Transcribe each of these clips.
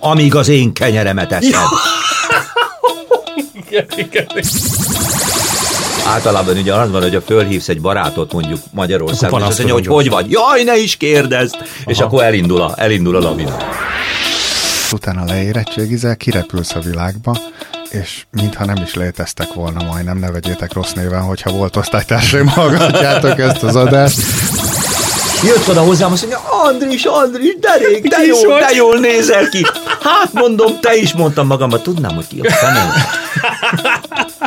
amíg az én kenyeremet. Igen, igen. Általában ugye az van, hogy a fölhívsz egy barátot mondjuk Magyarországon, és azt mondja, hogy hogy vagy. Jaj, ne is kérdezd! És akkor elindul a, elindul a lavina. Utána leérettségizel, kirepülsz a világba, és mintha nem is léteztek volna majdnem, ne vegyétek rossz néven, hogyha volt osztálytársaim, hallgatjátok ezt az adást. Jött oda hozzám, azt mondja, Andris, Andris, de rég, de is jól, vagy? de jól nézel ki. Hát mondom, te is mondtam magamban, tudnám, hogy ki a fene.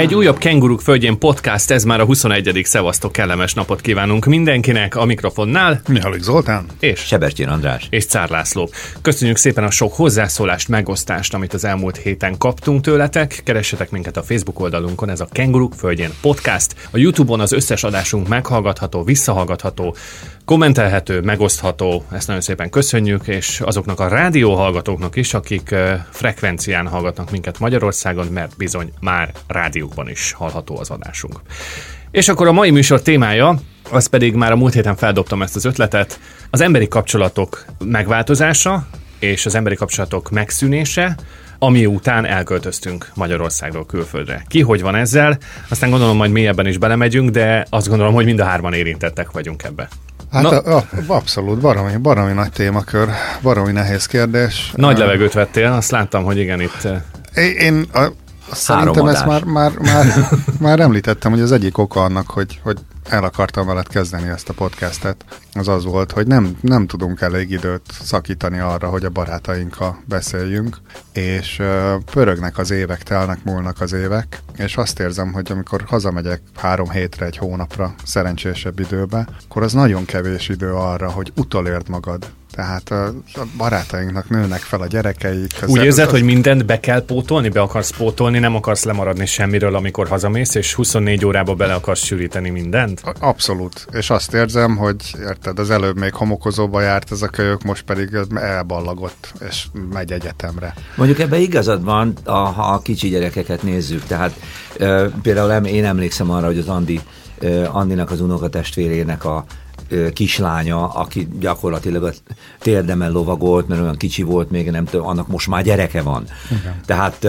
Egy újabb Kenguruk Földjén podcast, ez már a 21. Szevasztok, kellemes napot kívánunk mindenkinek a mikrofonnál, Mihalik Zoltán? és Sebestyén András. és Cár László. Köszönjük szépen a sok hozzászólást, megosztást, amit az elmúlt héten kaptunk tőletek. Keressetek minket a Facebook oldalunkon, ez a Kenguruk Földjén Podcast. A YouTube-on az összes adásunk meghallgatható, visszahallgatható, kommentelhető, megosztható. Ezt nagyon szépen köszönjük, és azoknak a rádióhallgatóknak is, akik frekvencián hallgatnak minket Magyarországon, mert bizony már rádiókban is hallható az adásunk. És akkor a mai műsor témája, az pedig már a múlt héten feldobtam ezt az ötletet, az emberi kapcsolatok megváltozása és az emberi kapcsolatok megszűnése, ami után elköltöztünk Magyarországról külföldre. Ki hogy van ezzel? Aztán gondolom majd mélyebben is belemegyünk, de azt gondolom, hogy mind a hárman érintettek vagyunk ebbe. Hát Na- a, a, abszolút, baromi, baromi nagy témakör, baromi nehéz kérdés. Nagy levegőt vettél, azt láttam, hogy igen, itt Én, én a, szerintem ezt már, már, már, már említettem, hogy az egyik oka annak, hogy, hogy el akartam veled kezdeni ezt a podcastet, az az volt, hogy nem, nem tudunk elég időt szakítani arra, hogy a barátainkkal beszéljünk, és ö, pörögnek az évek, telnek, múlnak az évek, és azt érzem, hogy amikor hazamegyek három hétre, egy hónapra, szerencsésebb időbe, akkor az nagyon kevés idő arra, hogy utolérd magad. Tehát ö, a barátainknak nőnek fel a gyerekeik. az- úgy érzed, az- hogy mindent be kell pótolni, be akarsz pótolni, nem akarsz lemaradni semmiről, amikor hazamész, és 24 órába bele akarsz sűríteni mindent? Abszolút. És azt érzem, hogy érted, az előbb még homokozóba járt ez a kölyök, most pedig elballagott, és megy egyetemre. Mondjuk ebben igazad van, a, ha a kicsi gyerekeket nézzük. Tehát ö, például én emlékszem arra, hogy az Andi, Andinak az unokatestvérének a kislánya, aki gyakorlatilag a térdemen lovagolt, mert olyan kicsi volt még, nem tudom, annak most már gyereke van. Igen. Tehát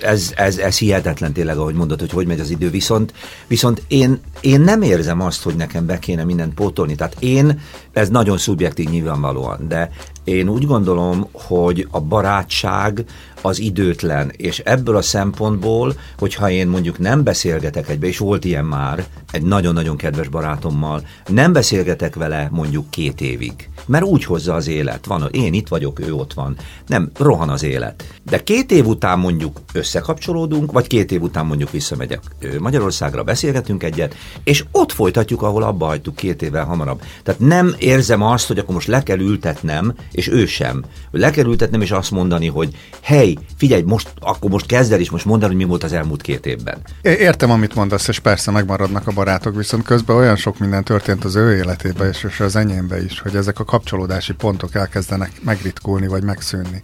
ez, ez, ez hihetetlen tényleg, ahogy mondod, hogy hogy megy az idő, viszont, viszont én, én nem érzem azt, hogy nekem be kéne mindent pótolni. Tehát én, ez nagyon szubjektív nyilvánvalóan, de én úgy gondolom, hogy a barátság az időtlen, és ebből a szempontból, hogyha én mondjuk nem beszélgetek egybe, és volt ilyen már, egy nagyon-nagyon kedves barátommal, nem beszélgetek vele mondjuk két évig, mert úgy hozza az élet. Van, én itt vagyok, ő ott van. Nem, rohan az élet. De két év után mondjuk összekapcsolódunk, vagy két év után mondjuk visszamegyek Magyarországra, beszélgetünk egyet, és ott folytatjuk, ahol abba hagytuk két évvel hamarabb. Tehát nem érzem azt, hogy akkor most le kell ültetnem, és ő sem. Le kell ültetnem, és azt mondani, hogy hely, figyelj, most, akkor most kezd el, és most mondd el, hogy mi volt az elmúlt két évben. É- Értem, amit mondasz, és persze megmaradnak a barátok, viszont közben olyan sok minden történt az ő életébe, és, és az enyémbe is, hogy ezek a kapcsolódási pontok elkezdenek megritkulni, vagy megszűnni.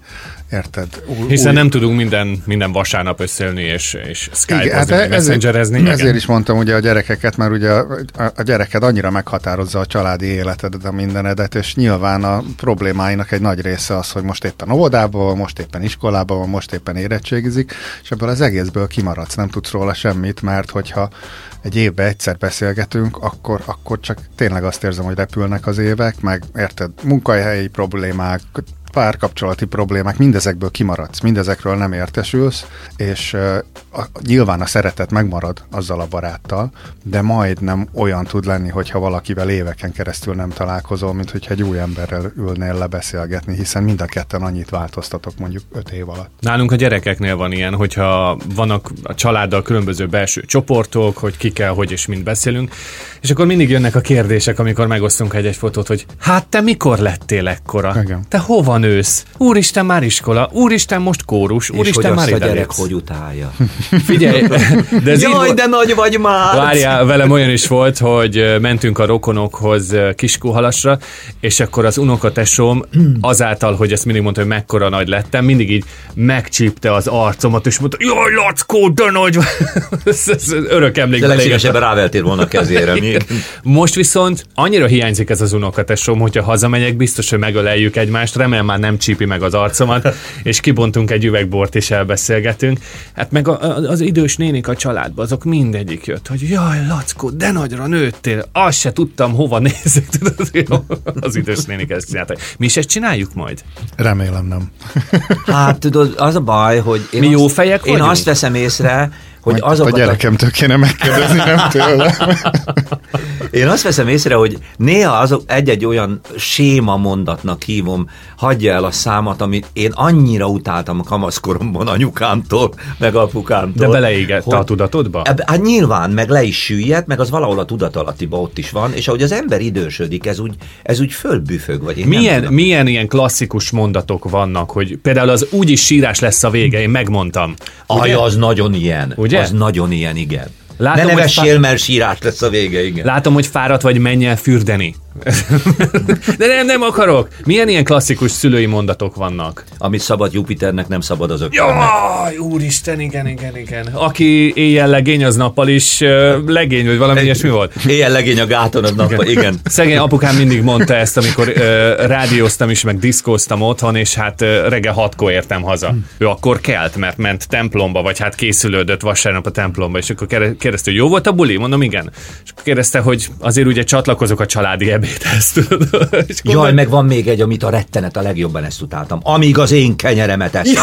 Érted? Ú- Hiszen új- nem tudunk minden, minden vasárnap összeülni és, és skype-ozni, hát ezért, messengerezni. igen. ezért is mondtam ugye a gyerekeket, mert ugye a, a, a gyereked annyira meghatározza a családi életedet, a mindenedet, és nyilván a problémáinak egy nagy része az, hogy most éppen óvodában van, most éppen iskolában van, most éppen érettségizik, és ebből az egészből kimaradsz, nem tudsz róla semmit, mert hogyha egy évbe egyszer beszélgetünk, akkor, akkor csak tényleg azt érzem, hogy repülnek az évek, meg érted, munkahelyi problémák, párkapcsolati problémák, mindezekből kimaradsz, mindezekről nem értesülsz, és uh, a, nyilván a szeretet megmarad azzal a baráttal, de majd nem olyan tud lenni, hogyha valakivel éveken keresztül nem találkozol, mint hogyha egy új emberrel ülnél lebeszélgetni, hiszen mind a ketten annyit változtatok mondjuk öt év alatt. Nálunk a gyerekeknél van ilyen, hogyha vannak a családdal különböző belső csoportok, hogy ki kell, hogy és mind beszélünk, és akkor mindig jönnek a kérdések, amikor megosztunk egy-egy fotót, hogy hát te mikor lettél ekkora? Igen. Te hova nősz. Úristen, már iskola. Úristen, most kórus. És Úristen, hogy már azt a gyerek hogy utálja. Figyelj, de ez Jaj, de nagy vagy már! Várjál, velem olyan is volt, hogy mentünk a rokonokhoz Kiskuhalasra, és akkor az unokatesóm azáltal, hogy ezt mindig mondta, hogy mekkora nagy lettem, mindig így megcsípte az arcomat, és mondta, jaj, Lackó, de nagy vagy!" ez, ez örök De emlék. legszívesebben ráveltél volna a kezére. Mi? Most viszont annyira hiányzik ez az unokatesom, hogyha hazamegyek, biztos, hogy megöleljük egymást, remélem már nem csípi meg az arcomat, és kibontunk egy üvegbort és elbeszélgetünk. Hát meg a, az idős nénik a családba, azok mindegyik jött, hogy jaj, Lackó, de nagyra nőttél, azt se tudtam, hova nézek. Tudod, az idős nénik ezt csinálták. Mi is ezt csináljuk majd? Remélem nem. Hát tudod, az a baj, hogy én, Mi jó azt, fejek én vagyunk? azt veszem észre, hogy azokat a gyerekemtől kéne megkérdezni, nem tőle. Én azt veszem észre, hogy néha azok egy-egy olyan séma mondatnak hívom, hagyja el a számat, amit én annyira utáltam a kamaszkoromban anyukámtól, meg apukámtól. De beleégette hogy- a tudatodba? Hát nyilván, meg le is süllyedt, meg az valahol a tudatalattiba ott is van, és ahogy az ember idősödik, ez úgy, ez úgy fölbüfög, vagy én Milyen, milyen ilyen klasszikus mondatok vannak, hogy például az úgyis sírás lesz a vége, én megmondtam. Aj, az nagyon ilyen. Ugye? Az nagyon ilyen, igen. Látom, ne hogy nevessél, fa- mert sírás lesz a vége, igen. Látom, hogy fáradt vagy, menj el fürdeni. De nem, nem akarok. Milyen ilyen klasszikus szülői mondatok vannak? Amit szabad Jupiternek, nem szabad az ökörnek. Jaj, úristen, igen, igen, igen. Aki éjjel legény, az nappal is uh, legény, vagy valami ilyesmi volt. Éjjel legény a gáton, az nappal, igen. Szegény apukám mindig mondta ezt, amikor uh, rádióztam is, meg diszkóztam otthon, és hát uh, reggel hatkor értem haza. Ő akkor kelt, mert ment templomba, vagy hát készülődött vasárnap a templomba, és akkor kérdezte, hogy jó volt a buli? Mondom, igen. És akkor kérdezte, hogy azért ugye csatlakozok a családi ebédhez. tudod? És Jaj, majd- meg van még egy, amit a rettenet a legjobban ezt utáltam. Amíg az én kenyeremet eszed.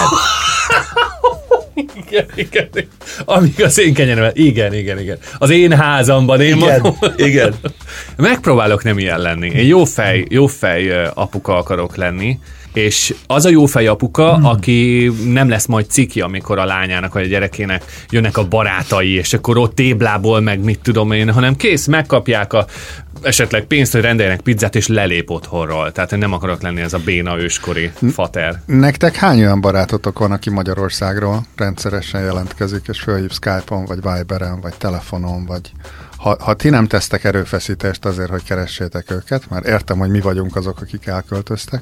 Igen, igen, igen. Amíg az én kenyerem, igen, igen, igen. Az én házamban, én Igen, mondom. igen. Megpróbálok nem ilyen lenni. Én jó fej, jó fej apuka akarok lenni, és az a jó fej apuka, hmm. aki nem lesz majd ciki, amikor a lányának vagy a gyerekének jönnek a barátai, és akkor ott téblából meg mit tudom én, hanem kész, megkapják a esetleg pénzt, hogy rendeljenek pizzát, és lelép otthonról. Tehát én nem akarok lenni ez a béna őskori fater. Nektek hány olyan barátotok van, aki Magyarországról rendszeresen jelentkezik, és fölhív Skype-on, vagy Viberen, vagy telefonon, vagy ha, ha ti nem tesztek erőfeszítést azért, hogy keressétek őket, mert értem, hogy mi vagyunk azok, akik elköltöztek,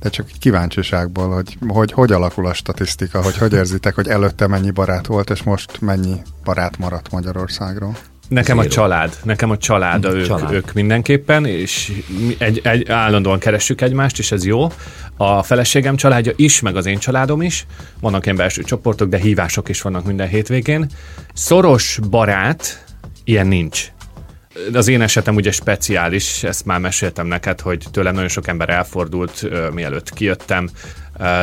de csak kíváncsiságból, hogy, hogy hogy alakul a statisztika, hogy hogy érzitek, hogy előtte mennyi barát volt, és most mennyi barát maradt Magyarországról. Nekem a család, nekem a család, ők, Család. ők mindenképpen, és egy, egy, állandóan keressük egymást, és ez jó. A feleségem családja is, meg az én családom is. Vannak ilyen belső csoportok, de hívások is vannak minden hétvégén. Szoros barát, ilyen nincs. Az én esetem ugye speciális, ezt már meséltem neked, hogy tőlem nagyon sok ember elfordult, mielőtt kijöttem,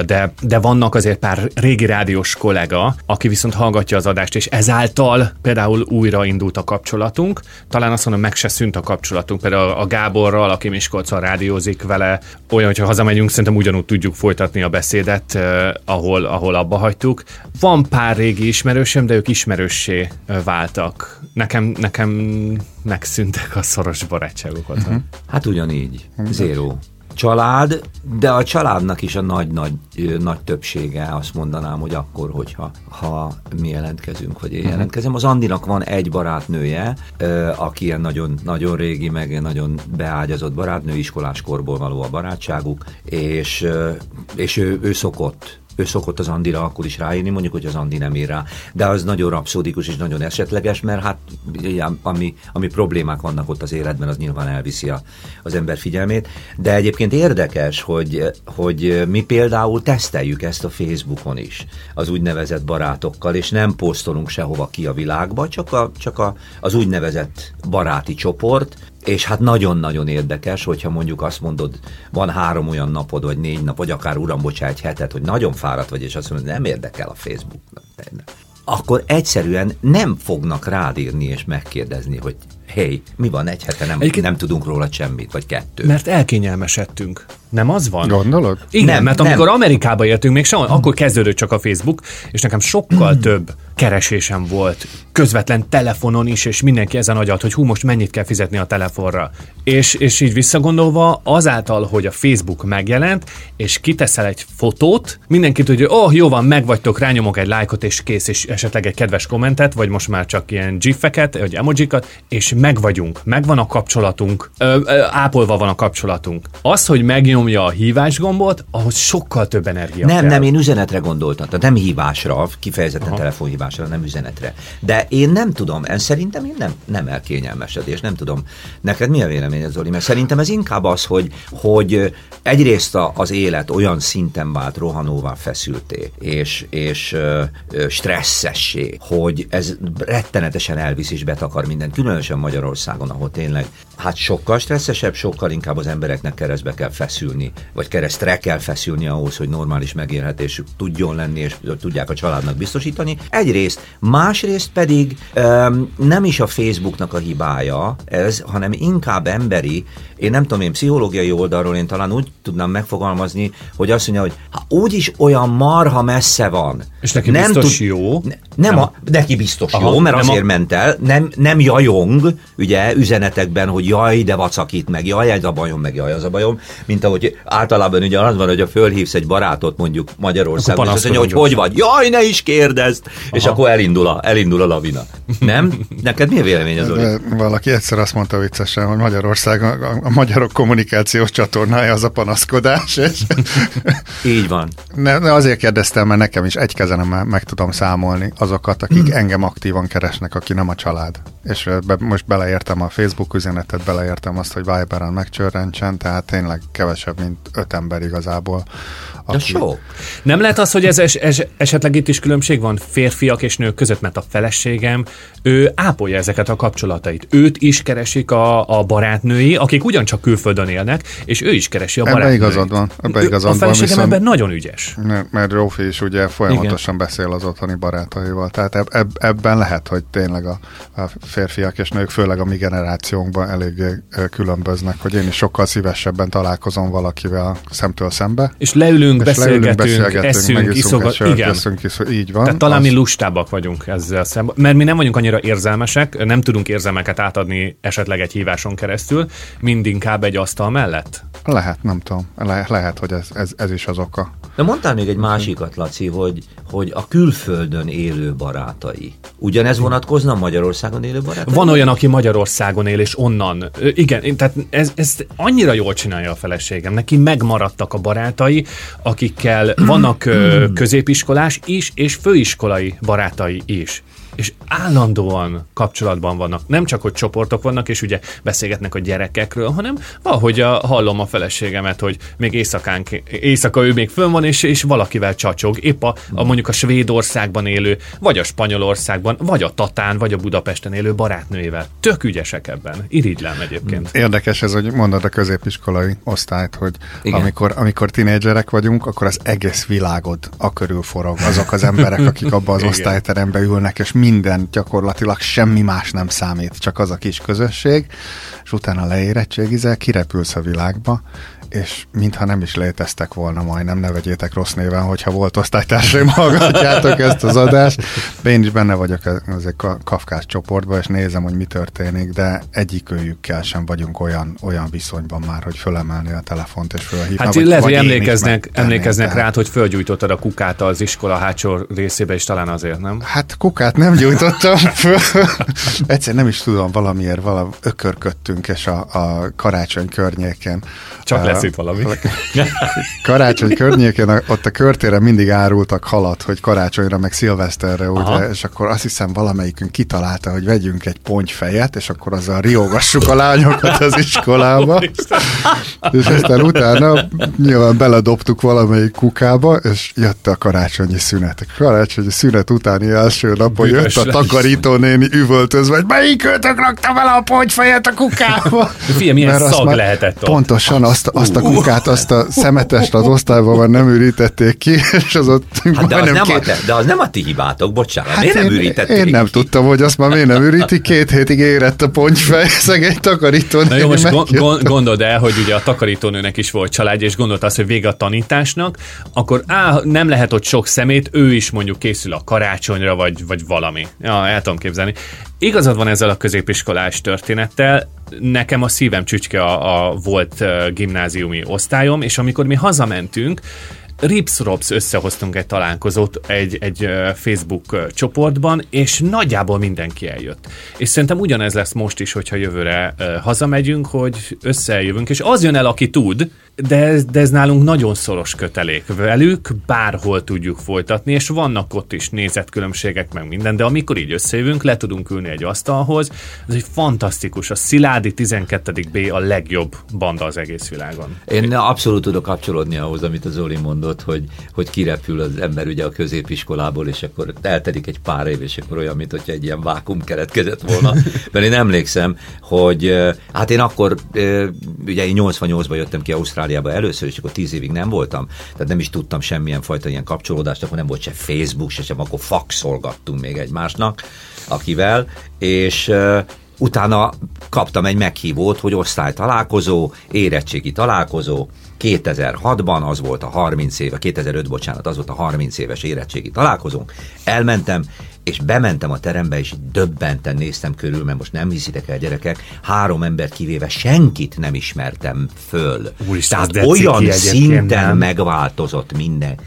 de, de vannak azért pár régi rádiós kollega, aki viszont hallgatja az adást, és ezáltal például újra indult a kapcsolatunk. Talán azt mondom, meg se szűnt a kapcsolatunk. Például a Gáborral, aki Miskolcon rádiózik vele, olyan, hogyha hazamegyünk, szerintem ugyanúgy tudjuk folytatni a beszédet, eh, ahol, ahol abba hagytuk. Van pár régi ismerősöm, de ők ismerőssé váltak. Nekem, nekem megszűntek a szoros barátságok otthon. Uh-huh. Hát ugyanígy. Zero. Család, de a családnak is a nagy-nagy nagy többsége azt mondanám, hogy akkor, hogyha ha mi jelentkezünk, vagy én jelentkezem. Az Andinak van egy barátnője, aki ilyen nagyon, nagyon régi, meg nagyon beágyazott barátnő, iskolás korból való a barátságuk, és, és ő, ő szokott ő szokott az Andira akkor is ráírni, mondjuk, hogy az Andi nem ír rá. De az nagyon rapszódikus és nagyon esetleges, mert hát ami, ami problémák vannak ott az életben, az nyilván elviszi a, az ember figyelmét. De egyébként érdekes, hogy, hogy mi például teszteljük ezt a Facebookon is, az úgynevezett barátokkal, és nem posztolunk sehova ki a világba, csak, a, csak a, az úgynevezett baráti csoport, és hát nagyon-nagyon érdekes, hogyha mondjuk azt mondod, van három olyan napod, vagy négy nap, vagy akár uram, bocsá, egy hetet, hogy nagyon fáradt vagy, és azt mondod, nem érdekel a Facebook. Akkor egyszerűen nem fognak rád írni és megkérdezni, hogy hé, mi van egy hete, nem, Egyébként- nem tudunk róla semmit, vagy kettő. Mert elkényelmesedtünk. Nem az van? Gondolod? Igen, Nem, nem, mert nem. amikor Amerikába értünk, még sem, akkor kezdődött csak a Facebook, és nekem sokkal több keresésem volt közvetlen telefonon is, és mindenki ezen agyalt, hogy hú, most mennyit kell fizetni a telefonra. És, és így visszagondolva, azáltal, hogy a Facebook megjelent, és kiteszel egy fotót, mindenki tudja, hogy oh, jó van, megvagytok, rányomok egy lájkot, és kész, és esetleg egy kedves kommentet, vagy most már csak ilyen gifeket, vagy emojikat, és megvagyunk, megvan a kapcsolatunk, ö, ö, ápolva van a kapcsolatunk. Az, hogy megnyomja a hívás gombot, ahhoz sokkal több energia Nem, kell. nem, én üzenetre gondoltam. Tehát nem hívásra, kifejezetten Aha. telefonhívásra, nem üzenetre. De én nem tudom, én szerintem én nem, nem elkényelmesedés, nem tudom. Neked mi a véleményed, Zoli? Mert szerintem ez inkább az, hogy, hogy egyrészt a- az élet olyan szinten vált rohanóvá feszülté, és, és ö, ö, stresszessé, hogy ez rettenetesen elvisz és betakar mindent, különösen Magyarországon, ahol tényleg hát sokkal stresszesebb, sokkal inkább az embereknek keresztbe kell feszülni, vagy keresztre kell feszülni ahhoz, hogy normális megélhetésük tudjon lenni, és tudják a családnak biztosítani. Egyrészt, másrészt pedig um, nem is a Facebooknak a hibája ez, hanem inkább emberi, én nem tudom, én pszichológiai oldalról én talán úgy tudnám megfogalmazni, hogy azt mondja, hogy ha úgyis olyan marha messze van. És neki biztos jó? Ne, nem, Nem. A, neki biztos Aha, jó, mert nem a- azért ment el, nem, nem jajong, ugye, üzenetekben, hogy jaj, de vacakít meg, jaj, ez a bajom, meg jaj, az a bajom, mint ahogy általában ugye az van, hogy a fölhívsz egy barátot mondjuk Magyarországon, és azt mondja, hogy hogy vagy, jaj, ne is kérdezd, és akkor elindul a, elindul a lavina. Nem? Neked mi a véleményed, Zoli? De valaki egyszer azt mondta viccesen, hogy Magyarország a, a, a magyarok kommunikációs csatornája az a panaszkodás, és Így van. ne, ne azért kérdeztem, mert nekem is egy kezenem meg, tudom számolni azokat, akik engem aktívan keresnek, aki nem a család. És be, most beleértem a Facebook üzenetet, beleértem azt, hogy Viberen megcsörrentsen, tehát tényleg kevesebb, mint öt ember igazából. De sok. Nem lehet az, hogy ez es, es, esetleg itt is különbség van férfiak és nők között, mert a feleségem, ő ápolja ezeket a kapcsolatait. Őt is keresik a, a barátnői, akik ugyancsak külföldön élnek, és ő is keresi a Ebben barátnőit. igazad van, ebben igazad A feleségem viszont- ebben nagyon ügyes. Mert, Rófi is ugye folyamatosan Igen. beszél az otthoni barátaival, tehát eb, eb, ebben lehet, hogy tényleg a, a férfiak és nők, főleg a mi generációnkban eléggé különböznek, hogy én is sokkal szívesebben találkozom valakivel szemtől szembe. És leülünk, és beszélgetünk, eszünk, megiszunk iszogat, igen. eszünk, iszunk, így van. Tehát talán az- mi lustábbak vagyunk ezzel szemben, mert mi nem vagyunk annyira érzelmesek, nem tudunk érzelmeket átadni esetleg egy híváson keresztül, mind inkább egy asztal mellett. Lehet, nem tudom. Le, lehet, hogy ez, ez, ez is az oka. De mondtál még egy másikat, Laci, hogy, hogy a külföldön élő barátai. Ugyanez vonatkozna Magyarországon élő barátai? Van olyan, aki Magyarországon él, és onnan. Igen, tehát ez, ez annyira jól csinálja a feleségem. Neki megmaradtak a barátai, akikkel vannak középiskolás is, és főiskolai barátai is. És állandóan kapcsolatban vannak. Nem csak, hogy csoportok vannak, és ugye beszélgetnek a gyerekekről, hanem valahogy a, hallom a feleségemet, hogy még éjszakánk, éjszaka ő még fönn van, és, és valakivel csacsog. Épp a, a mondjuk a Svédországban élő, vagy a Spanyolországban, vagy a Tatán, vagy a Budapesten élő barátnőjével. Tök ügyesek ebben. Irigylem egyébként. Érdekes ez, hogy mondod a középiskolai osztályt, hogy Igen. amikor, amikor tinédzserek vagyunk, akkor az egész világod a körül forog. Azok az emberek, akik abban az Igen. osztályteremben ülnek, és minden gyakorlatilag semmi más nem számít, csak az a kis közösség, és utána leérettségizel, kirepülsz a világba, és mintha nem is léteztek volna majdnem, ne vegyétek rossz néven, hogyha volt osztálytársaim, hallgatjátok ezt az adást. Én is benne vagyok az egy kafkás csoportban, és nézem, hogy mi történik, de egyikőjükkel sem vagyunk olyan, olyan viszonyban már, hogy fölemelni a telefont és fölhívni. Hát vagy- lehet, hogy emlékeznek, emlékeznek rád, hogy fölgyújtottad a kukát az iskola hátsó részébe, és talán azért, nem? Hát kukát nem gyújtottam föl. Egyszer nem is tudom, valamiért vala, ökörködtünk, és a, a karácsony környéken. Csak a- lesz itt valami. Karácsony környékén, a- ott a körtéren mindig árultak halat, hogy karácsonyra, meg szilveszterre, ugye, Aha. és akkor azt hiszem valamelyikünk kitalálta, hogy vegyünk egy pontyfejet, és akkor azzal riogassuk a lányokat az iskolába. és aztán utána nyilván beledobtuk valamelyik kukába, és jött a karácsonyi szünet. A karácsonyi szünet utáni első napon jött Büdös a lesz. takarító néni üvöltözve, hogy melyik őtök rakta vele a pontyfejet a kukába? Figyelj, milyen Mert szag lehetett ott. Pontosan azt, azt azt a kukát, azt a szemetest az osztályban már nem ürítették ki, és az ott Hát de, az nem két... a te, de az nem a ti hibátok, bocsánat. Hát miért nem én, ürítették én nem ki? tudtam, hogy azt már miért nem üríti. Két hétig érett a pontyfej, szegény takarító. Na jó, most megjött. gon- gon- gondold el, hogy ugye a takarítónőnek is volt családja, és gondolt azt, hogy vége a tanításnak, akkor á, nem lehet ott sok szemét, ő is mondjuk készül a karácsonyra, vagy, vagy valami. Ja, el tudom képzelni. Igazad van ezzel a középiskolás történettel, nekem a szívem csücske a, a volt gimnáziumi osztályom, és amikor mi hazamentünk, Rips-Rops összehoztunk egy találkozót egy, egy Facebook csoportban, és nagyjából mindenki eljött. És szerintem ugyanez lesz most is, hogyha jövőre hazamegyünk, hogy összejövünk, és az jön el, aki tud, de ez, de ez nálunk nagyon szoros kötelék. Velük bárhol tudjuk folytatni, és vannak ott is nézetkülönbségek, meg minden, de amikor így összejövünk, le tudunk ülni egy asztalhoz, ez egy fantasztikus. A Sziládi 12. B a legjobb banda az egész világon. Én abszolút tudok kapcsolódni ahhoz, amit az Zoli mondott, hogy, hogy kirepül az ember ugye a középiskolából, és akkor eltelik egy pár év, és akkor olyan, mint hogyha egy ilyen vákum keletkezett volna. Mert én emlékszem, hogy hát én akkor, ugye én 88-ban jöttem ki Ausztráliába először, és akkor 10 évig nem voltam, tehát nem is tudtam semmilyen fajta ilyen kapcsolódást, akkor nem volt se Facebook, se sem, akkor faxolgattunk még egymásnak, akivel, és utána kaptam egy meghívót, hogy osztálytalálkozó, érettségi találkozó, 2006-ban az volt a 30 éve, 2005, bocsánat, az volt a 30 éves érettségi találkozónk. Elmentem, és bementem a terembe, és döbbenten néztem körül, mert most nem hiszitek el, gyerekek, három ember kivéve senkit nem ismertem föl. Úristen, Tehát olyan szinten nem? megváltozott minden.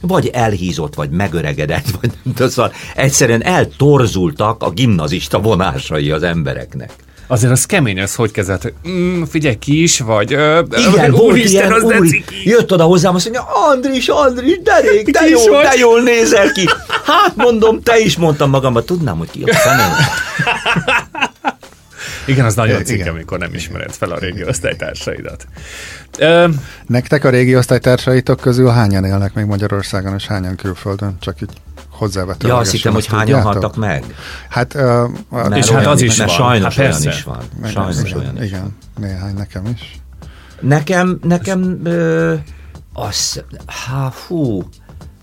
Vagy elhízott, vagy megöregedett, vagy nem tudom, szóval egyszerűen eltorzultak a gimnazista vonásai az embereknek. Azért az kemény, az hogy kezelt, mm, figyelj, ki is vagy. Ö, Igen, volt úristen, ilyen, az új, ciki. jött oda hozzám, azt mondja, Andris, Andris, derék, de vagy? de jól nézel ki. Hát mondom, te is mondtam magamban, tudnám, hogy ki a szemem. Igen, az nagyon ciki, amikor nem ismered fel a régi osztálytársaidat. Ö, Nektek a régi osztálytársaitok közül hányan élnek még Magyarországon, és hányan külföldön? Csak így hozzávetőlegesen. Ja, azt hittem, hogy hányan tudjátok? haltak meg. Hát, uh, Mert És hát az is mert van. Sajnos Hát olyan is van. Sajnos igen, olyan is. Igen, néhány nekem is. Nekem, nekem, ö, az, há, hú,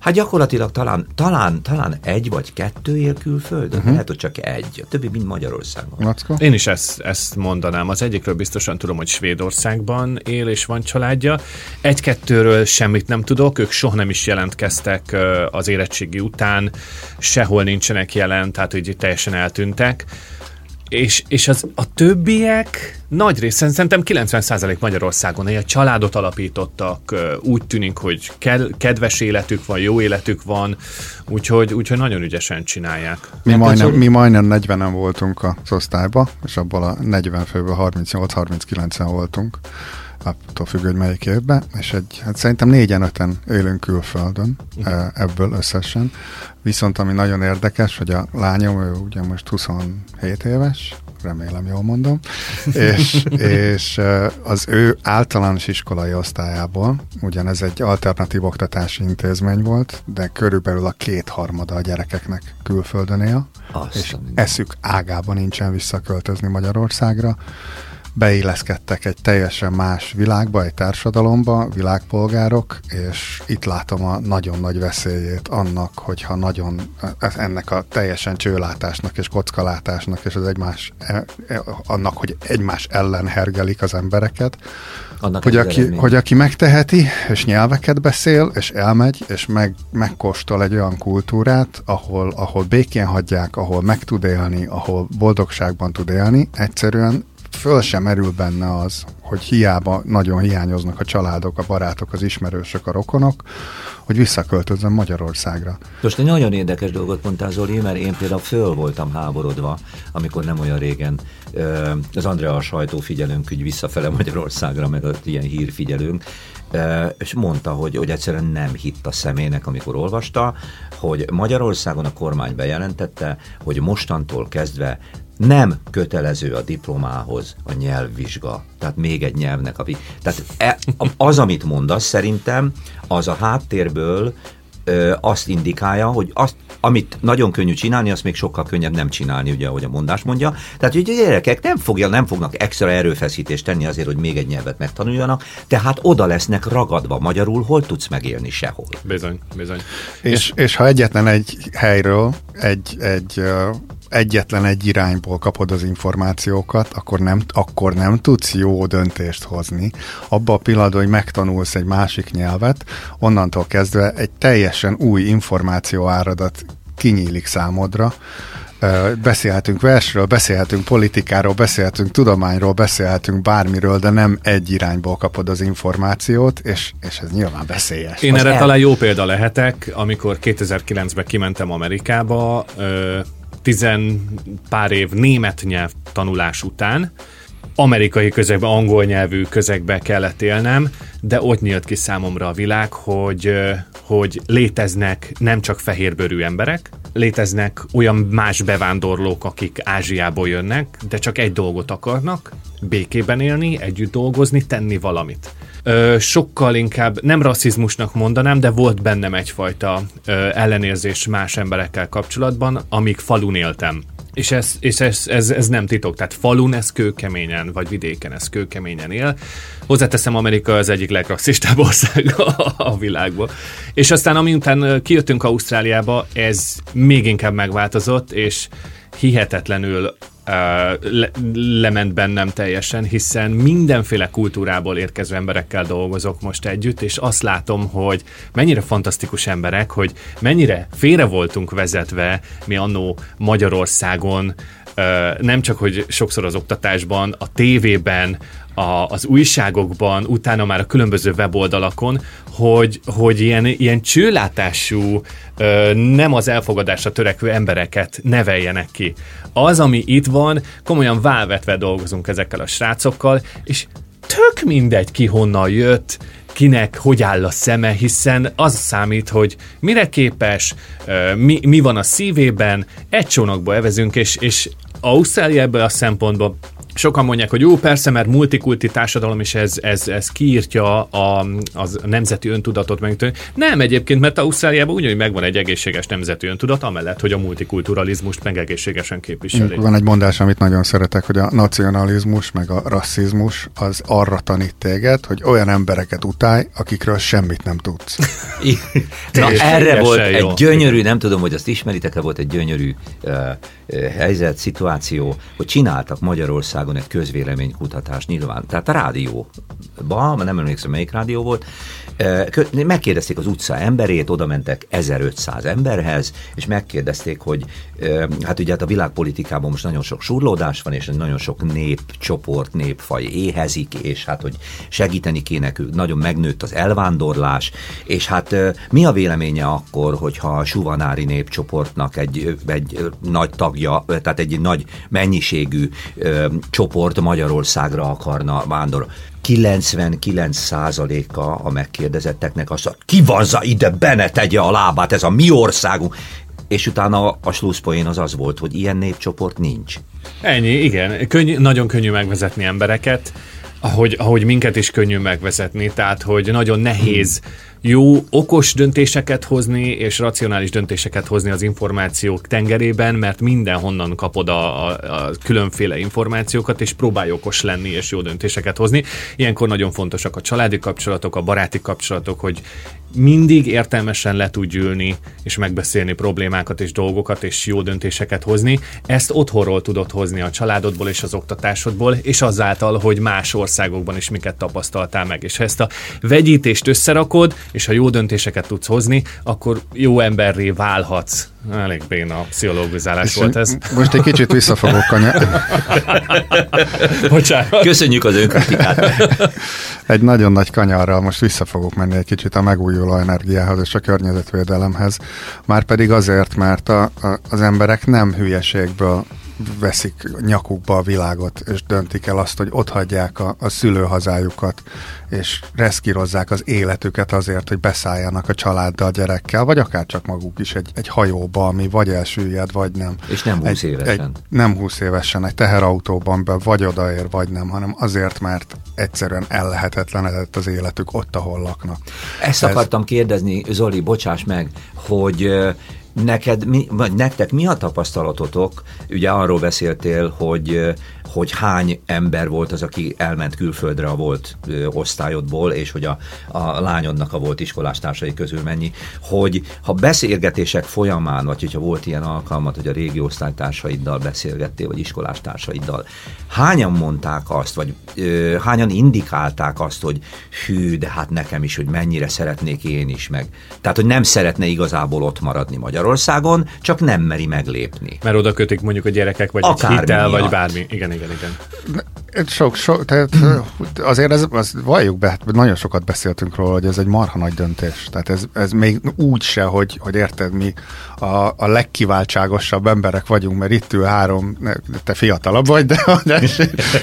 hát gyakorlatilag talán, talán, talán egy vagy kettő él külföldön, uh-huh. lehet, hogy csak egy, a többi mind Magyarországon. Lackó? Én is ezt, ezt mondanám. Az egyikről biztosan tudom, hogy Svédországban él és van családja. Egy-kettőről semmit nem tudok, ők soha nem is jelentkeztek az érettségi után, sehol nincsenek jelen, tehát hogy teljesen eltűntek. És, és az, a többiek nagy részen, szerintem 90% Magyarországon egy családot alapítottak, úgy tűnik, hogy ke- kedves életük van, jó életük van, úgyhogy, úgyhogy nagyon ügyesen csinálják. Mi majdnem, mi majdnem 40-en voltunk az osztályba, és abból a 40 főből 38-39-en voltunk, attól függ, hogy melyik évben, és egy, hát szerintem négyen öten élünk külföldön uh-huh. ebből összesen. Viszont ami nagyon érdekes, hogy a lányom, ő ugye most 27 éves, remélem jól mondom, és, és eh, az ő általános iskolai osztályából, ugyanez egy alternatív oktatási intézmény volt, de körülbelül a kétharmada a gyerekeknek külföldön él, Azt és a mindenit. eszük ágában nincsen visszaköltözni Magyarországra. Beilleszkedtek egy teljesen más világba, egy társadalomba, világpolgárok, és itt látom a nagyon nagy veszélyét annak, hogyha nagyon ennek a teljesen csőlátásnak és kockalátásnak, és az egymás, e- e- annak, hogy egymás ellen hergelik az embereket, Annak hogy aki, eredmény. hogy aki megteheti, és nyelveket beszél, és elmegy, és meg, megkóstol egy olyan kultúrát, ahol, ahol békén hagyják, ahol meg tud élni, ahol boldogságban tud élni, egyszerűen föl sem merül benne az, hogy hiába nagyon hiányoznak a családok, a barátok, az ismerősök, a rokonok, hogy visszaköltözzön Magyarországra. Most egy nagyon érdekes dolgot mondtál, Zoli, mert én például föl voltam háborodva, amikor nem olyan régen az Andrea a sajtófigyelőnk úgy visszafele Magyarországra, meg az ilyen hírfigyelőnk, ö, és mondta, hogy, hogy egyszerűen nem hitt a szemének, amikor olvasta, hogy Magyarországon a kormány bejelentette, hogy mostantól kezdve nem kötelező a diplomához a nyelvvizsga. Tehát még egy nyelvnek a... Tehát e, az, amit mondasz, szerintem, az a háttérből ö, azt indikálja, hogy azt, amit nagyon könnyű csinálni, azt még sokkal könnyebb nem csinálni, ugye, ahogy a mondás mondja. Tehát, hogy a gyerekek nem, fogja, nem fognak extra erőfeszítést tenni azért, hogy még egy nyelvet megtanuljanak, tehát oda lesznek ragadva magyarul, hol tudsz megélni sehol. Bizony, bizony. És, és ha egyetlen egy helyről, egy, egy egyetlen egy irányból kapod az információkat, akkor nem, akkor nem tudsz jó döntést hozni. Abba a pillanatban, hogy megtanulsz egy másik nyelvet, onnantól kezdve egy teljesen új információ áradat kinyílik számodra, beszélhetünk versről, beszélhetünk politikáról, beszélhetünk tudományról, beszélhetünk bármiről, de nem egy irányból kapod az információt, és, és ez nyilván veszélyes. Én erre talán jó példa lehetek, amikor 2009-ben kimentem Amerikába, tizen pár év német nyelv tanulás után, amerikai közegben, angol nyelvű közegbe kellett élnem, de ott nyílt ki számomra a világ, hogy, hogy léteznek nem csak fehérbőrű emberek, léteznek olyan más bevándorlók, akik Ázsiából jönnek, de csak egy dolgot akarnak, békében élni, együtt dolgozni, tenni valamit ö, sokkal inkább nem rasszizmusnak mondanám, de volt bennem egyfajta ö, ellenérzés más emberekkel kapcsolatban, amíg falun éltem. És, ez, és ez, ez, ez nem titok, tehát falun ez kőkeményen, vagy vidéken ez kőkeményen él. Hozzáteszem, Amerika az egyik legrasszistább ország a világban. És aztán amiután kijöttünk Ausztráliába, ez még inkább megváltozott, és hihetetlenül le, lement bennem teljesen, hiszen mindenféle kultúrából érkező emberekkel dolgozok most együtt, és azt látom, hogy mennyire fantasztikus emberek, hogy mennyire félre voltunk vezetve mi annó Magyarországon, nem csak, hogy sokszor az oktatásban, a tévében, a, az újságokban, utána már a különböző weboldalakon, hogy, hogy ilyen, ilyen csőlátású, nem az elfogadásra törekvő embereket neveljenek ki. Az, ami itt van, komolyan válvetve dolgozunk ezekkel a srácokkal, és tök mindegy ki honnan jött, kinek hogy áll a szeme, hiszen az számít, hogy mire képes, mi, mi van a szívében, egy csónakba evezünk, és, és Ausztrália a szempontból Sokan mondják, hogy jó, persze, mert multikulti társadalom, és ez, ez, ez kiírtja a, az nemzeti öntudatot. Meg, nem egyébként, mert Ausztráliában ugyanúgy megvan egy egészséges nemzeti öntudat, amellett, hogy a multikulturalizmust meg egészségesen képviseli. Van egy mondás, amit nagyon szeretek, hogy a nacionalizmus meg a rasszizmus az arra tanít téged, hogy olyan embereket utálj, akikről semmit nem tudsz. Na, erre volt egy jó. gyönyörű, nem tudom, hogy azt ismeritek-e, volt egy gyönyörű uh, helyzet, szituáció, hogy csináltak Magyarországon egy közvéleménykutatást nyilván, tehát a rádióban, nem emlékszem melyik rádió volt, megkérdezték az utca emberét, oda mentek 1500 emberhez, és megkérdezték, hogy hát ugye hát a világpolitikában most nagyon sok surlódás van, és nagyon sok népcsoport, népfaj éhezik, és hát hogy segíteni kéne, nagyon megnőtt az elvándorlás, és hát mi a véleménye akkor, hogyha a suvanári népcsoportnak egy, egy nagy tagja, tehát egy nagy mennyiségű csoport Magyarországra akarna vándorolni? 99%-a a megkérdezetteknek azt mondja, kivazza ide, bene tegye a lábát, ez a mi országunk. És utána a slusszpoén az az volt, hogy ilyen népcsoport nincs. Ennyi, igen. Könny, nagyon könnyű megvezetni embereket, ahogy, ahogy minket is könnyű megvezetni, tehát hogy nagyon nehéz hmm jó, okos döntéseket hozni, és racionális döntéseket hozni az információk tengerében, mert mindenhonnan kapod a, a, a különféle információkat, és próbálj okos lenni, és jó döntéseket hozni. Ilyenkor nagyon fontosak a családi kapcsolatok, a baráti kapcsolatok, hogy mindig értelmesen le tud ülni, és megbeszélni problémákat és dolgokat, és jó döntéseket hozni. Ezt otthonról tudod hozni a családodból és az oktatásodból, és azáltal, hogy más országokban is miket tapasztaltál meg. És ha ezt a vegyítést összerakod, és ha jó döntéseket tudsz hozni, akkor jó emberré válhatsz. Elég béna pszichológizálás volt ez. Most egy kicsit vissza fogok kanyar. Bocsánat. Köszönjük az önkritikát. Egy nagyon nagy kanyarral most vissza fogok menni egy kicsit a megújuló energiához és a környezetvédelemhez. Már pedig azért, mert a, a, az emberek nem hülyeségből veszik nyakukba a világot, és döntik el azt, hogy ott hagyják a, a szülőhazájukat, és reszkírozzák az életüket azért, hogy beszálljanak a családdal, a gyerekkel, vagy akár csak maguk is egy, egy hajóba, ami vagy elsüllyed, vagy nem. És nem 20 egy, évesen. Egy, nem 20 évesen, egy teherautóban be, vagy odaér, vagy nem, hanem azért, mert egyszerűen ellehetetlenedett az életük ott, ahol laknak. Ezt Ez... akartam kérdezni, Zoli, bocsáss meg, hogy neked, mi, vagy nektek mi a tapasztalatotok? Ugye arról beszéltél, hogy hogy hány ember volt az, aki elment külföldre a volt ö, osztályodból, és hogy a, a lányodnak a volt iskolástársai közül mennyi, hogy ha beszélgetések folyamán, vagy hogyha volt ilyen alkalmat, hogy a régi osztálytársaiddal beszélgettél, vagy iskolástársaiddal, hányan mondták azt, vagy ö, hányan indikálták azt, hogy hű, de hát nekem is, hogy mennyire szeretnék én is meg. Tehát, hogy nem szeretne igazából ott maradni Magyarországon, csak nem meri meglépni. Mert oda kötik mondjuk a gyerekek, vagy egy hitel, miatt. vagy bármi. Igen, igen, igen. Sok, sok, tehát azért ez, az, valljuk be, hát nagyon sokat beszéltünk róla, hogy ez egy marha nagy döntés. Tehát ez, ez még úgy se, hogy, hogy érted, mi a, a legkiváltságosabb emberek vagyunk, mert itt ül három, te fiatalabb vagy, de, de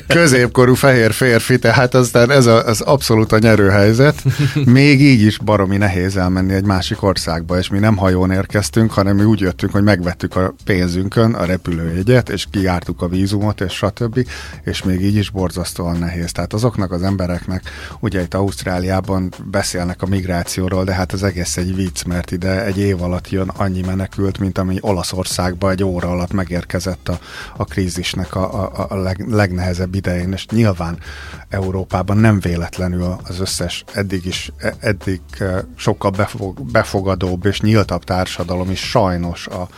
középkorú fehér férfi, tehát aztán ez a, az abszolút a nyerőhelyzet. Még így is baromi nehéz elmenni egy másik országba, és mi nem hajón érkeztünk, hanem mi úgy jöttünk, hogy megvettük a pénzünkön a repülőjegyet, és kijártuk a vízumot, és stb. És még így is borzasztóan nehéz. Tehát azoknak az embereknek, ugye itt Ausztráliában beszélnek a migrációról, de hát az egész egy vicc, mert ide egy év alatt jön annyi menekült, mint ami Olaszországba egy óra alatt megérkezett a, a krízisnek a, a, a leg, legnehezebb idején, és nyilván Európában nem véletlenül az összes eddig is, e, eddig e, sokkal befog, befogadóbb és nyíltabb társadalom is sajnos a,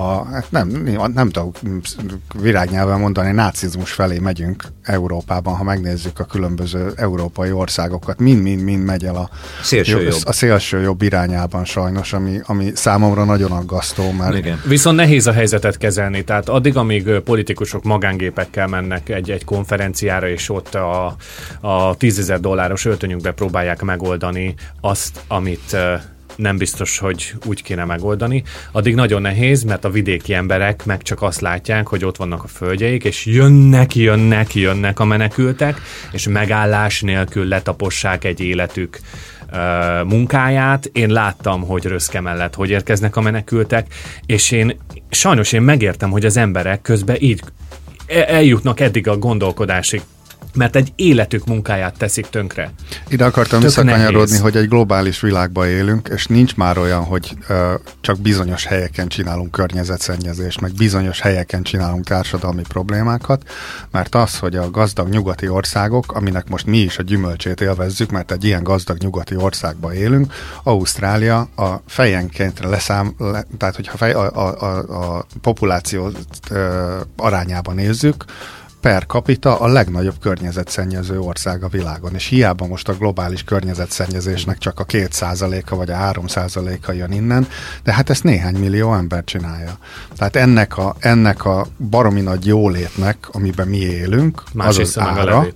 a hát nem, nem tudok virágnyelven mondani, nácizmus felé megyünk Európában, ha megnézzük a különböző európai országokat, mind-mind-mind megy el a szélső jobb. a szélső jobb irányában sajnos, ami, ami számomra nagyon aggasztó. Mert... Igen. Viszont nehéz a helyzetet kezelni, tehát addig, amíg politikusok magángépekkel mennek egy, egy konferenciára, és ott a, a tízezer dolláros öltönyükbe próbálják megoldani azt, amit nem biztos, hogy úgy kéne megoldani. Addig nagyon nehéz, mert a vidéki emberek meg csak azt látják, hogy ott vannak a földjeik, és jönnek, jönnek, jönnek a menekültek, és megállás nélkül letapossák egy életük munkáját. Én láttam, hogy Röszke mellett hogy érkeznek a menekültek, és én sajnos én megértem, hogy az emberek közben így eljutnak eddig a gondolkodásig mert egy életük munkáját teszik tönkre. Ide akartam Tök visszakanyarodni, nehéz. hogy egy globális világban élünk, és nincs már olyan, hogy uh, csak bizonyos helyeken csinálunk környezetszennyezést, meg bizonyos helyeken csinálunk társadalmi problémákat, mert az, hogy a gazdag nyugati országok, aminek most mi is a gyümölcsét élvezzük, mert egy ilyen gazdag nyugati országban élünk, Ausztrália a fejenként leszám, le, tehát hogyha fej, a, a, a, a populáció uh, arányában nézzük, per capita a legnagyobb környezetszennyező ország a világon, és hiába most a globális környezetszennyezésnek csak a 2%-a vagy a 3%-a jön innen, de hát ezt néhány millió ember csinálja. Tehát ennek a, ennek a baromi nagy jólétnek, amiben mi élünk, Más az az ára,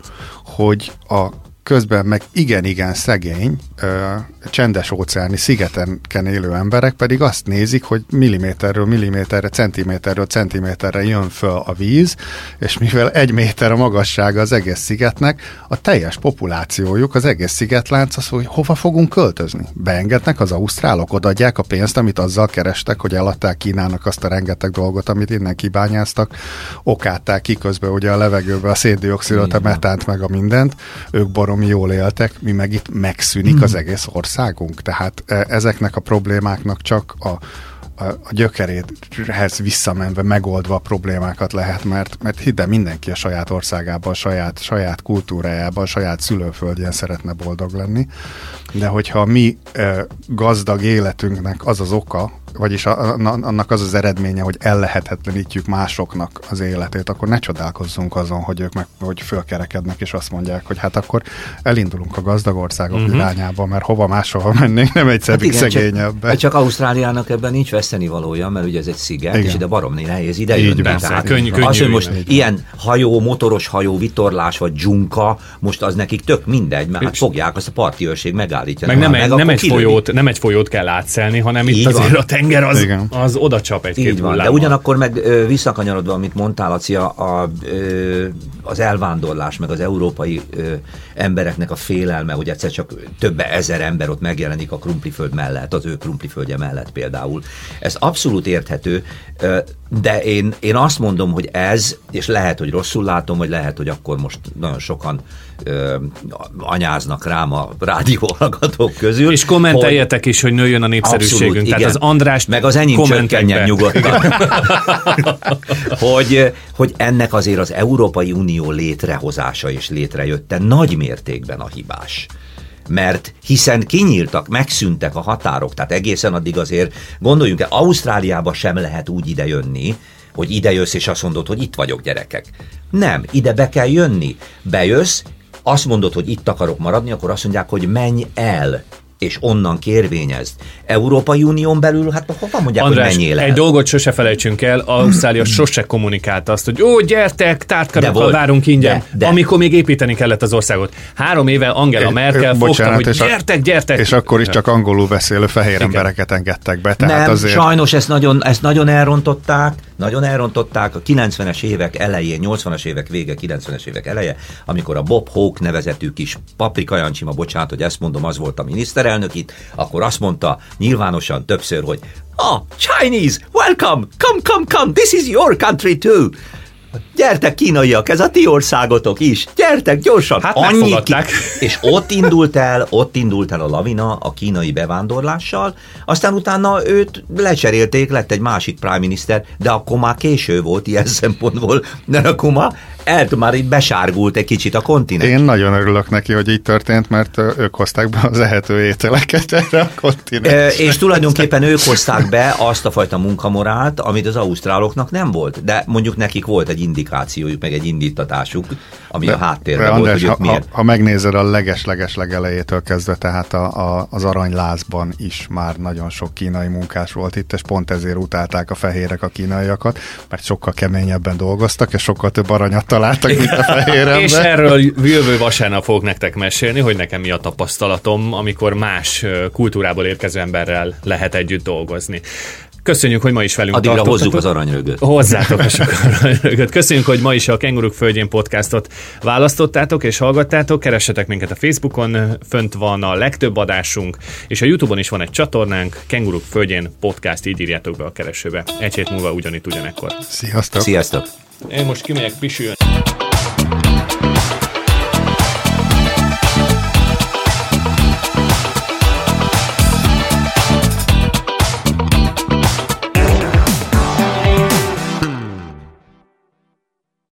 hogy a közben meg igen-igen szegény, ö, csendes óceáni szigeteken élő emberek pedig azt nézik, hogy milliméterről milliméterre, centiméterről centiméterre jön föl a víz, és mivel egy méter a magassága az egész szigetnek, a teljes populációjuk, az egész szigetlánc az, hogy hova fogunk költözni. Beengednek az ausztrálok, odaadják a pénzt, amit azzal kerestek, hogy eladták Kínának azt a rengeteg dolgot, amit innen kibányáztak, okátták ki közben ugye a levegőbe a széndiokszidot, a metánt, meg a mindent, ők baromi jól éltek, mi meg itt megszűnik az egész országunk. Tehát e, ezeknek a problémáknak csak a, a, a gyökeréhez visszamenve megoldva a problémákat lehet, mert, mert hidd mindenki a saját országában, a saját, saját kultúrájában, a saját szülőföldjén szeretne boldog lenni, de hogyha mi e, gazdag életünknek az az oka, vagyis a, a, annak az az eredménye, hogy ellehetetlenítjük másoknak az életét, akkor ne csodálkozzunk azon, hogy ők meg, hogy fölkerekednek, és azt mondják, hogy hát akkor elindulunk a gazdag országok uh-huh. irányába, mert hova máshova mennénk, nem egy hát szegényebb. Csak, csak Ausztráliának ebben nincs veszteni valója, mert ugye ez egy sziget, igen. és ide baromni nehéz ide Így jönni. Tehát könny, könnyű, az, hogy most így ilyen hajó, motoros hajó, vitorlás vagy dzsunka, most az nekik tök mindegy, mert hát fogják, azt a parti őrség megállítja. Meg nem, meg, nem, egy folyót, nem egy folyót kell átszelni, hanem itt azért a tenger az, Igen. az oda csap egy-két van, de ugyanakkor meg ö, visszakanyarodva, amit mondtál, Lacia, a, ö, az elvándorlás, meg az európai ö, embereknek a félelme, hogy egyszer csak több ezer ember ott megjelenik a krumpliföld mellett, az ő krumpliföldje mellett például. Ez abszolút érthető. Ö, de én, én azt mondom, hogy ez, és lehet, hogy rosszul látom, vagy lehet, hogy akkor most nagyon sokan ö, anyáznak rám a rádióhallgatók közül. És kommenteljetek hogy, is, hogy nőjön a népszerűségünk. Abszolút, Tehát igen. az András Meg az enyém csökkenjen nyugodtan. hogy, hogy ennek azért az Európai Unió létrehozása és létrejötte nagy mértékben a hibás mert hiszen kinyíltak, megszűntek a határok, tehát egészen addig azért gondoljunk el, Ausztráliába sem lehet úgy idejönni, hogy ide jössz és azt mondod, hogy itt vagyok gyerekek. Nem, ide be kell jönni. Bejössz, azt mondod, hogy itt akarok maradni, akkor azt mondják, hogy menj el és onnan kérvényezd. Európai Unión belül, hát hova mondják, András, hogy menjél el? egy dolgot sose felejtsünk el, Ausztrália sose kommunikálta azt, hogy ó, gyertek, tártkarokkal várunk ingyen, de, de. amikor még építeni kellett az országot. Három éve Angela Merkel fogta, hogy gyertek, gyertek. És akkor is csak angolul beszélő fehér Igen. embereket engedtek be. Tehát Nem, azért... sajnos ezt nagyon, ezt nagyon elrontották, nagyon elrontották a 90-es évek elején, 80-as évek vége, 90-es évek eleje, amikor a Bob Hawke nevezetű kis Paprika Jancsima, bocsánat, hogy ezt mondom, az volt a miniszterelnök itt, akkor azt mondta nyilvánosan többször, hogy Ah, Chinese, welcome, come, come, come, this is your country too. Gyertek kínaiak, ez a ti országotok is. Gyertek gyorsan. Hát Annyi ki... És ott indult el, ott indult el a lavina a kínai bevándorlással, aztán utána őt lecserélték, lett egy másik prime minister, de akkor már késő volt ilyen szempontból, de akkor már el, már itt besárgult egy kicsit a kontinens. Én nagyon örülök neki, hogy így történt, mert ők hozták be az ehető ételeket erre a kontinens. És tulajdonképpen ők hozták be azt a fajta munkamorált, amit az ausztráloknak nem volt, de mondjuk nekik volt egy indikációjuk, meg egy indítatásuk, ami de, a háttérben de András, volt, hogy ha, ha, ha megnézed a leges-leges legelejétől kezdve, tehát a, a, az aranylázban is már nagyon sok kínai munkás volt itt, és pont ezért utálták a fehérek a kínaiakat, mert sokkal keményebben dolgoztak, és sokkal több aranyat találtak, mint a fehér ember. És erről jövő vasárnap fogok nektek mesélni, hogy nekem mi a tapasztalatom, amikor más kultúrából érkező emberrel lehet együtt dolgozni. Köszönjük, hogy ma is velünk Addigra hozzuk az aranyrögöt. Hozzátok a sok aranyrögöt. Köszönjük, hogy ma is a Kenguruk Földjén podcastot választottátok és hallgattátok. Keressetek minket a Facebookon, fönt van a legtöbb adásunk, és a Youtube-on is van egy csatornánk, Kenguruk Földjén podcast, így írjátok be a keresőbe. Egy hét múlva ugyanitt ugyanekkor. Sziasztok! Sziasztok! Én most kimegyek pisülni.